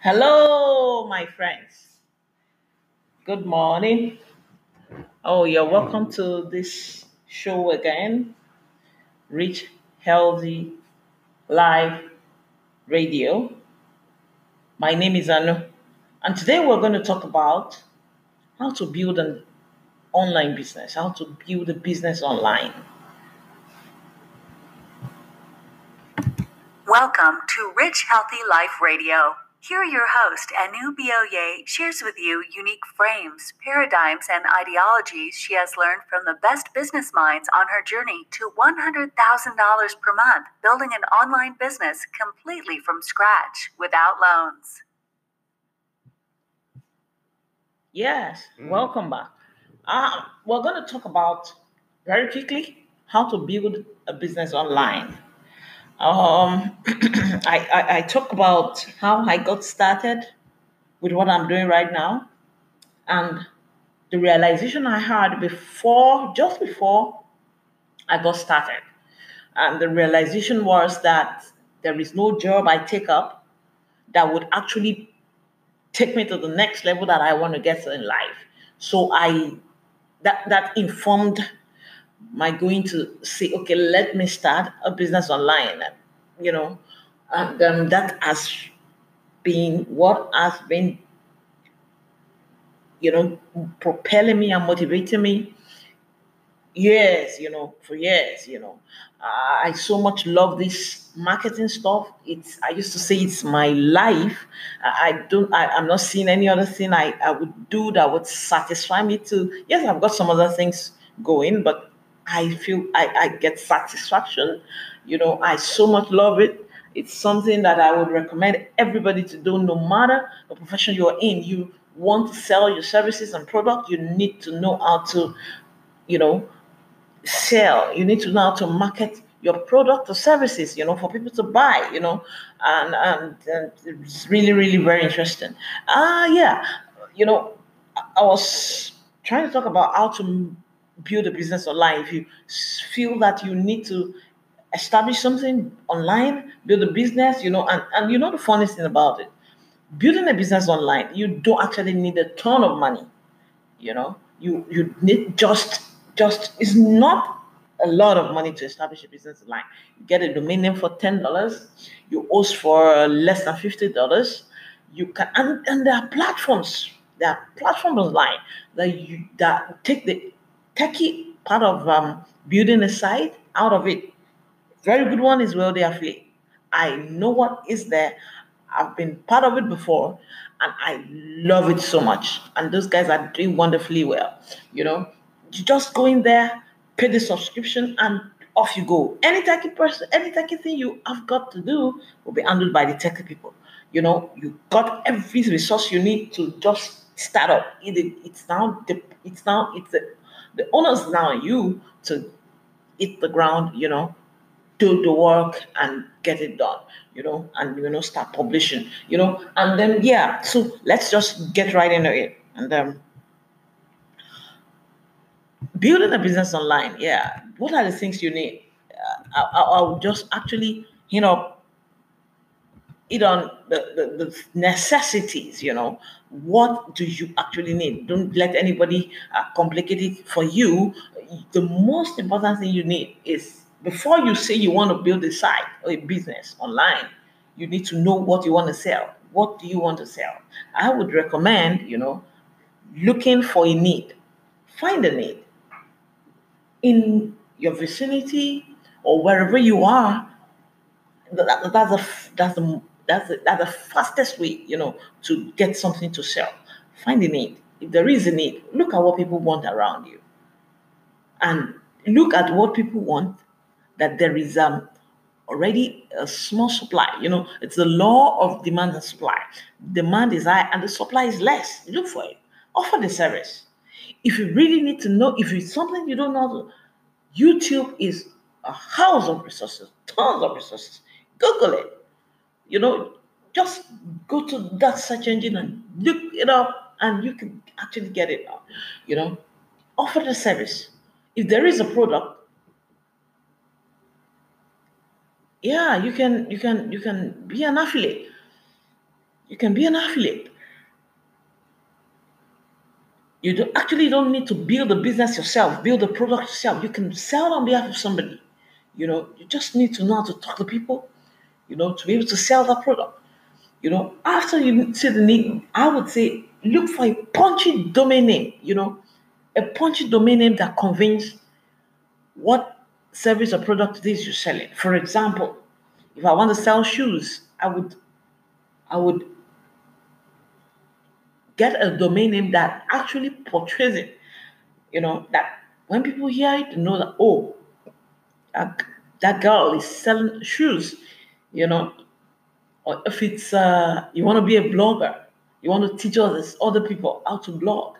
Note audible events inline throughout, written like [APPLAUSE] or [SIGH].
Hello, my friends. Good morning. Oh, you're welcome to this show again, Rich Healthy Life Radio. My name is Anu, and today we're going to talk about how to build an online business, how to build a business online. Welcome to Rich Healthy Life Radio. Here, your host, Anu Bioye, shares with you unique frames, paradigms, and ideologies she has learned from the best business minds on her journey to $100,000 per month, building an online business completely from scratch without loans. Yes, welcome back. Uh, we're going to talk about very quickly how to build a business online. Um, [CLEARS THROAT] I, I, I talk about how I got started with what I'm doing right now and the realization I had before, just before I got started. And the realization was that there is no job I take up that would actually take me to the next level that I want to get in life. So I that that informed my going to say, okay, let me start a business online. You know, and um, that has been what has been, you know, propelling me and motivating me years, you know, for years, you know. I so much love this marketing stuff. It's I used to say it's my life. I, I don't I, I'm not seeing any other thing I, I would do that would satisfy me too. Yes, I've got some other things going, but I feel I, I get satisfaction. You know, I so much love it. It's something that I would recommend everybody to do, no matter the profession you're in. You want to sell your services and product, you need to know how to, you know, sell. You need to know how to market your product or services, you know, for people to buy, you know, and and, and it's really, really very interesting. Ah, uh, yeah, you know, I I was trying to talk about how to build a business online. If you feel that you need to establish something online, build a business, you know, and and you know the funniest thing about it, building a business online, you don't actually need a ton of money you know you you need just just it's not a lot of money to establish a business online you get a domain name for ten dollars you host for less than fifty dollars you can and, and there are platforms there are platforms online that you that take the techie part of um, building a site out of it very good one is Wealthy Affiliate. I know what is there. I've been part of it before and I love it so much. And those guys are doing wonderfully well. You know, you just go in there, pay the subscription, and off you go. Any techie person, any techie thing you have got to do will be handled by the techie people. You know, you got every resource you need to just start up. It, it's now the it's now it's the onus now on you to hit the ground, you know, do the work and get it done, you know, and you know, start publishing, you know, and then yeah, so let's just get right into it. And um building a business online, yeah. What are the things you need? Uh, I, I'll just actually, you know, it on the, the, the necessities, you know. What do you actually need? Don't let anybody uh, complicate it for you. The most important thing you need is before you say you want to build a site or a business online, you need to know what you want to sell. What do you want to sell? I would recommend, you know, looking for a need. Find a need in your vicinity or wherever you are that, that's a, that's the that's the, that's the fastest way you know to get something to sell. Find a need. If there is a need look at what people want around you. And look at what people want that there is um already a small supply. You know it's the law of demand and supply. Demand is high and the supply is less. Look for it. Offer the service. If you really need to know if it's something you don't know youtube is a house of resources tons of resources. Google it you know, just go to that search engine and look it up, and you can actually get it. You know, offer the service. If there is a product, yeah, you can you can you can be an affiliate. You can be an affiliate. You don't, actually don't need to build the business yourself, build the product yourself. You can sell on behalf of somebody. You know, you just need to know how to talk to people, you know, to be able to sell that product. You know, after you see the need, I would say look for a punchy domain name, you know, a punchy domain name that conveys what service or product it is you're selling. For example, if I want to sell shoes, I would I would get a domain name that actually portrays it. You know, that when people hear it, they know that, oh, that, that girl is selling shoes, you know. Or if it's, uh, you want to be a blogger, you want to teach others, other people how to blog,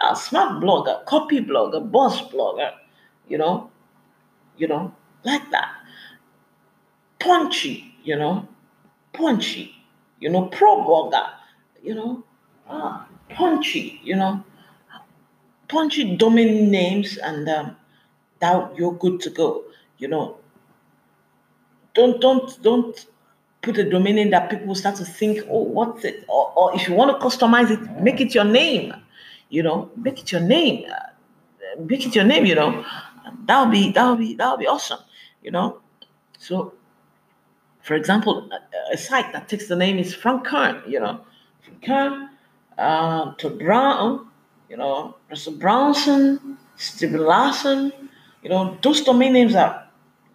a smart blogger, copy blogger, boss blogger, you know, you know, like that. Punchy, you know, punchy, you know, pro blogger, you know, ah, punchy, you know, punchy domain names, and um, that you're good to go. You know, don't don't don't put a domain name that people start to think, oh, what's it? Or, or if you want to customize it, make it your name. You know, make it your name. Make it your name. You know, that would be that would be that would be awesome. You know, so for example, a, a site that takes the name is Frank Kern. You know, Frank Kern uh, to Brown, you know, Russell Brunson, Stephen Larsen, you know, those domain names are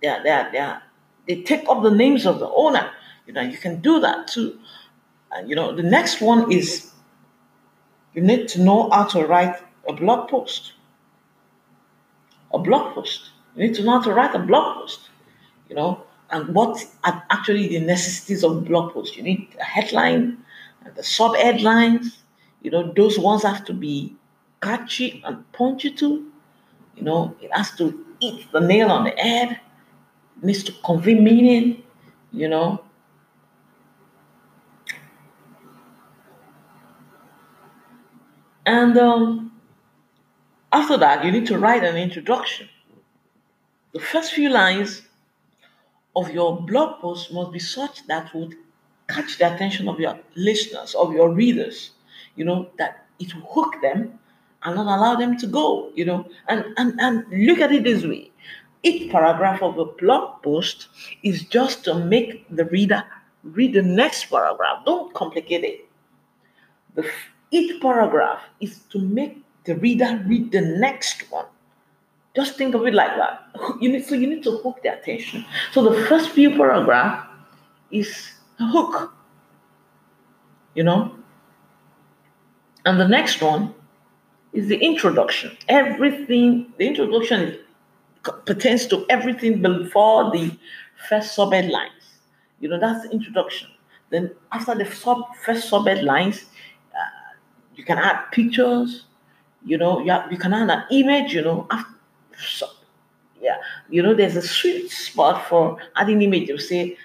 they are, they are, they are, they take up the names of the owner. You know, you can do that too. And you know, the next one is you need to know how to write a blog post. A blog post. You need to know how to write a blog post. You know, and what are actually the necessities of blog post. You need a headline and the sub headlines you know, those ones have to be catchy and punchy too. You know, it has to hit the nail on the head. Needs to convey meaning, you know. And um, after that, you need to write an introduction. The first few lines of your blog post must be such that would catch the attention of your listeners, of your readers you know, that it will hook them and not allow them to go, you know. And, and, and look at it this way each paragraph of a blog post is just to make the reader read the next paragraph. Don't complicate it. The, each paragraph is to make the reader read the next one. Just think of it like that. You need, so you need to hook their attention. So the first few paragraph is a hook. You know, and the next one is the introduction. Everything, the introduction pertains to everything before the first subhead lines. You know, that's the introduction. Then after the sub, first subhead lines, uh, you can add pictures. You know, you, have, you can add an image. You know, after, so, yeah, you know, there's a sweet spot for adding image. You say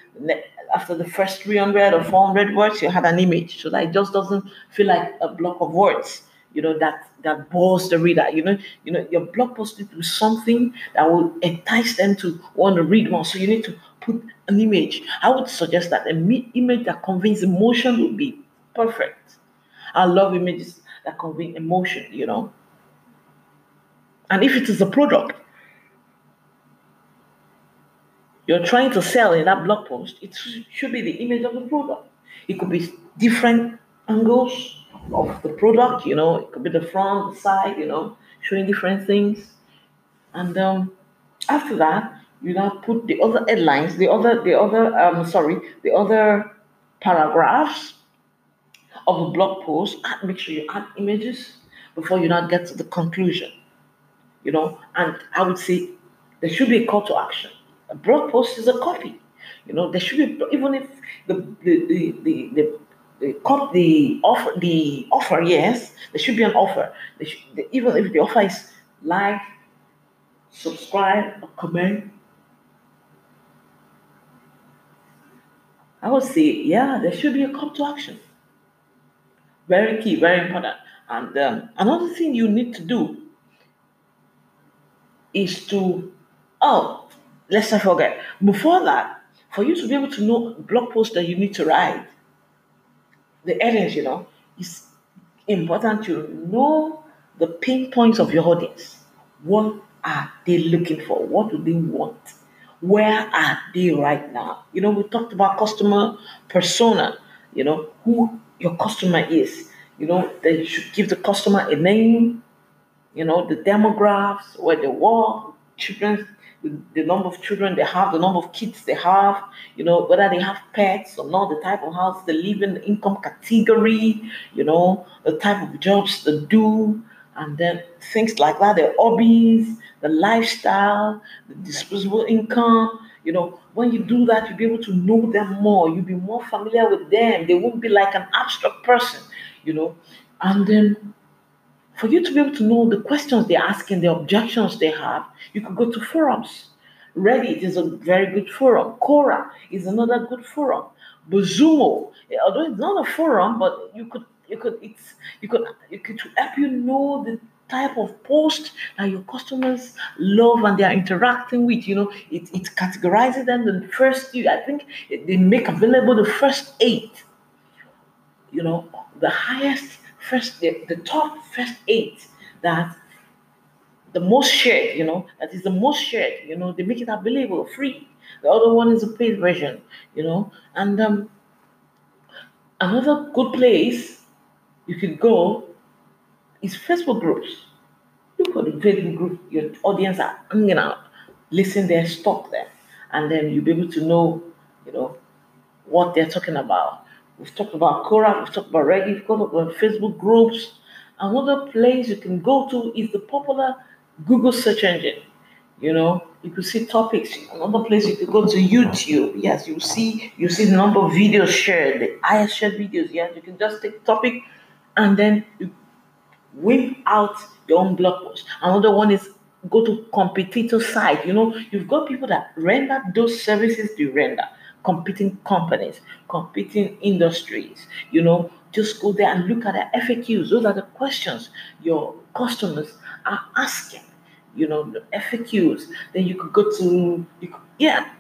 after the first 300 or 400 words, you have an image. So that it just doesn't feel like a block of words, you know, that, that bores the reader. You know, you know, your blog post to be something that will entice them to want to read more. So you need to put an image. I would suggest that an image that conveys emotion would be perfect. I love images that convey emotion, you know. And if it is a product, you're trying to sell in that blog post, it should be the image of the product. It could be different angles of the product, you know, it could be the front, the side, you know, showing different things. And um, after that, you now put the other headlines, the other, the other, um, sorry, the other paragraphs of the blog post. Add, Make sure you add images before you now get to the conclusion. You know, and I would say there should be a call to action a blog post is a copy. You know, there should be even if the the the the, the the, the offer the offer yes there should be an offer. Should, even if the offer is like subscribe or comment. I would say yeah there should be a call to action. Very key very important. And um, another thing you need to do is to oh let's not forget, before that, for you to be able to know blog posts that you need to write, the audience, you know, it's important to know the pain points of your audience. What are they looking for? What do they want? Where are they right now? You know, we talked about customer persona, you know, who your customer is. You know, they should give the customer a name, you know, the demographics, where they work, children, the, number of children they have, the number of kids they have, you know, whether they have pets or not, the type of house they live in, the income category, you know, the type of jobs they do, and then things like that, their hobbies, the lifestyle, the disposable income. You know, when you do that, you'll be able to know them more. You'll be more familiar with them. They won't be like an abstract person, you know. And then for you to be able to know the questions they're asking, the objections they have, you could go to forums. Reddit is a very good forum. Quora is another good forum. BuzzSumo, although it's not a forum, but you could you could it's you could you could help you know the type of post that your customers love and they are interacting with. You know, it, it categorizes them the first I think they make available the first eight. You know, the highest first the, the top first eight that the most shared, you know, that is the most shared, you know, they make it available free. The other one is a paid version, you know, and um, another good place you could go is Facebook groups. Look for the Facebook group your audience are hanging out, listen there, stop there, and then you'll be able to know, you know, what they're talking about. We've talked about Quora, we've talked about Reddit, we've talked about Facebook groups. Another place you can go to is the popular Google search engine. You know, you could see topics. Another place you could go to YouTube. Yes, you see you see the number of videos shared, the highest shared videos. Yes, you can just take topic and then you whip out your own blog post. Another one is go to competitor site. You know, you've got people that render those services you render, competing companies, competing industries. You know, just go there and look at the FAQs. Those are the questions your customers are asking. You know, the FAQs. Then you could go to you could, yeah.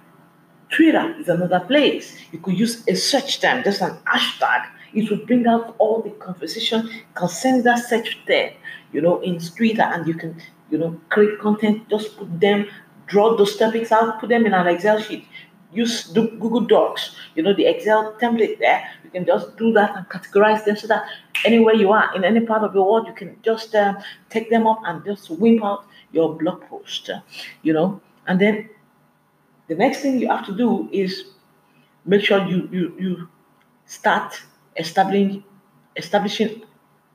Twitter is another place. You could use a search term, just an hashtag it will bring out all the conversation concerning that search there, you know, in Twitter, and you can, you know, create content, just put them, draw those topics out, put them in an Excel sheet. Use Google Docs, you know, the Excel template there. You can just do that and categorize them so that anywhere you are in any part of the world, you can just uh, take them up and just whip out your blog post, you know. And then the next thing you have to do is make sure you you you start establishing establishing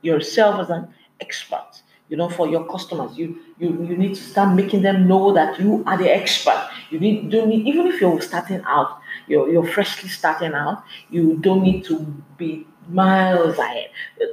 yourself as an expert you know for your customers. You you you need to start making them know that you are the expert. You need don't need even if you're starting out you're, you're freshly starting out you don't need to be miles ahead.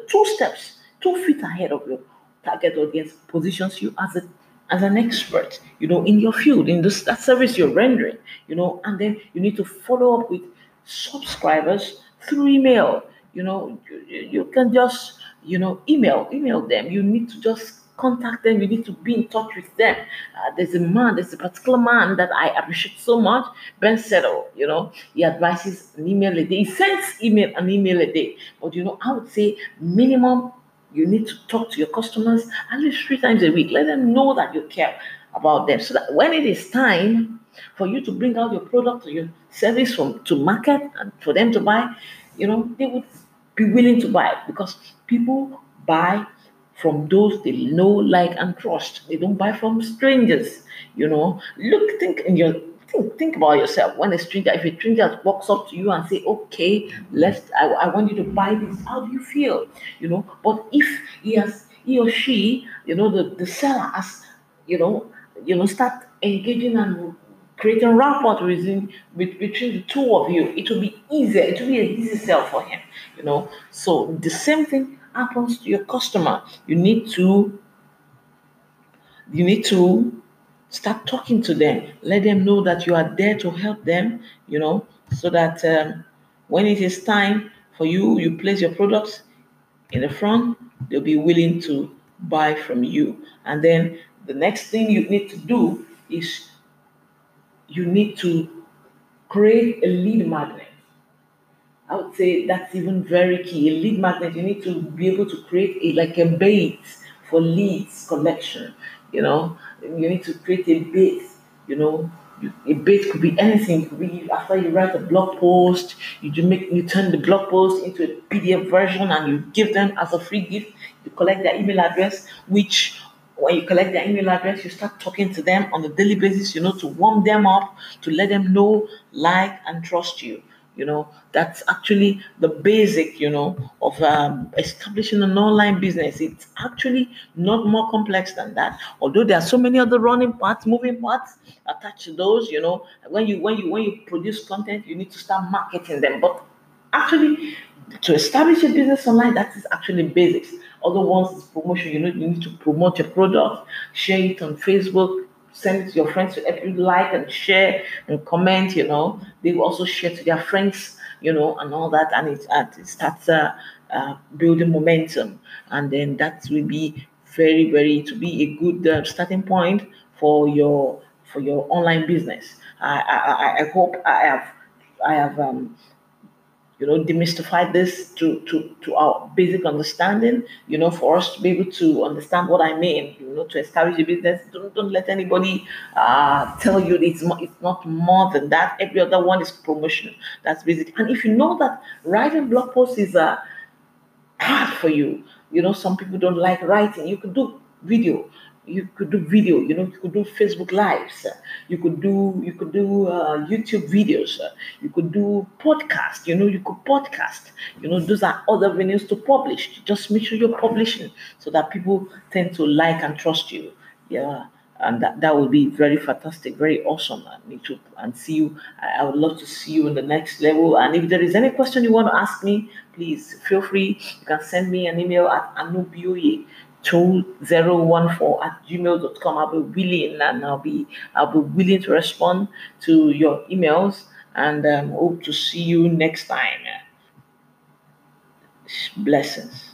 Two steps two feet ahead of your target audience positions you as a as an expert you know in your field in this that service you're rendering you know and then you need to follow up with subscribers through email. You know you, you can just you know email email them. You need to just contact them. You need to be in touch with them. Uh, there's a man there's a particular man that i appreciate so much ben settle you know. He advises an email a day. He sends email an email a day. But you know i would say minimum you need to talk to your customers at least three times a week. Let them know that you care about them so that when it is time for you to bring out your product or your service from to market and for them to buy you know they would be willing to buy because people buy from those they know, like, and trust. They don't buy from strangers. You know, look, think in your think, think about yourself. When a stranger, if a stranger walks up to you and say, "Okay, let's, I, I want you to buy this," how do you feel? You know, but if he has, he or she, you know, the the seller has, you know, you know, start engaging and creating rapport within between the two of you, it will be easier. It will be an easy sell for him. You know. So the same thing happens to your customer. You need to you need to start talking to them. Let them know that you are there to help them. You know, so that um, when it is time for you, you place your products in the front. They'll be willing to buy from you. And then the next thing you need to do is you need to create a lead magnet. I would say that's even very key. A lead magnet, you need to be able to create a like a base for leads collection. You know, you need to create a base. You know, a base could be anything. It could be after you write a blog post, you do make you turn the blog post into a PDF version and you give them as a free gift. You collect their email address, which when you collect their email address, you start talking to them on a daily basis, you know, to warm them up, to let them know, like, and trust you. You know, that's actually the basic, you know, of um, establishing an online business. It's actually not more complex than that. Although there are so many other running parts, moving parts attached to those. You know, when you when you when you produce content, you need to start marketing them. But actually, to establish a business online, that is actually basics. Other ones is promotion. You know, you need to promote your product, share it on Facebook, send it to your friends to help you like and share and comment. You know, they will also share to their friends. You know, and all that, and it, it starts uh, uh, building momentum, and then that will be very, very to be a good uh, starting point for your for your online business. I I, I hope I have I have um, you know, demystify this to, to, to our basic understanding, you know, for us to be able to understand what I mean, you know, to establish a business. Don't, don't let anybody uh, tell you it's, it's not more than that. Every other one is promotion. That's basic. And if you know that writing blog posts is uh, hard for you, you know, some people don't like writing, you can do video you could do video you know you could do facebook lives you could do you could do uh, youtube videos you could do podcast you know you could podcast. You know those are other venues to publish. Just make sure you're publishing so that people tend to like and trust you. Yeah and that, that will be very fantastic very awesome and me too. And see you I, would love to see you in the next level. And if there is any question you want to ask me please feel free. You can send me an email at anubioye 2014 at gmail.com. I'll be willing and I'll be I'll be willing to respond to your emails and um, hope to see you next time. Blessings.